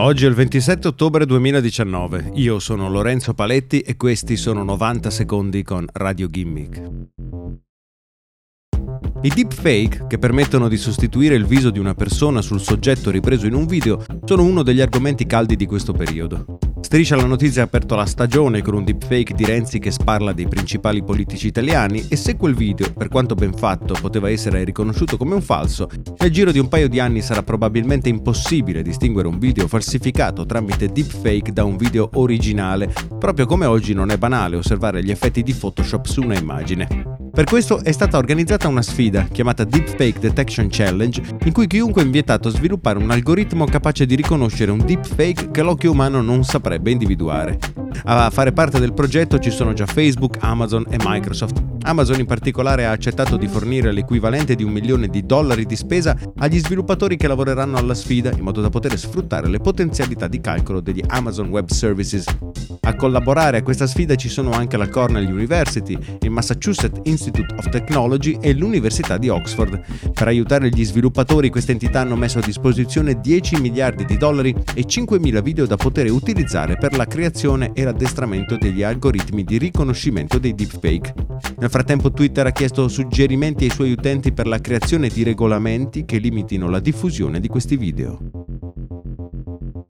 Oggi è il 27 ottobre 2019, io sono Lorenzo Paletti e questi sono 90 secondi con Radio Gimmick. I deepfake, che permettono di sostituire il viso di una persona sul soggetto ripreso in un video, sono uno degli argomenti caldi di questo periodo. Striscia la notizia ha aperto la stagione con un deepfake di Renzi che sparla dei principali politici italiani e se quel video, per quanto ben fatto, poteva essere riconosciuto come un falso, nel giro di un paio di anni sarà probabilmente impossibile distinguere un video falsificato tramite deepfake da un video originale, proprio come oggi non è banale osservare gli effetti di Photoshop su una immagine. Per questo è stata organizzata una sfida chiamata Deepfake Detection Challenge, in cui chiunque è invietato a sviluppare un algoritmo capace di riconoscere un deepfake che l'occhio umano non saprebbe individuare. A fare parte del progetto ci sono già Facebook, Amazon e Microsoft. Amazon in particolare ha accettato di fornire l'equivalente di un milione di dollari di spesa agli sviluppatori che lavoreranno alla sfida in modo da poter sfruttare le potenzialità di calcolo degli Amazon Web Services. A collaborare a questa sfida ci sono anche la Cornell University, il Massachusetts Institute of Technology e l'Università di Oxford. Per aiutare gli sviluppatori queste entità hanno messo a disposizione 10 miliardi di dollari e 5.000 video da poter utilizzare per la creazione e l'addestramento degli algoritmi di riconoscimento dei deepfake. Nel frattempo Twitter ha chiesto suggerimenti ai suoi utenti per la creazione di regolamenti che limitino la diffusione di questi video.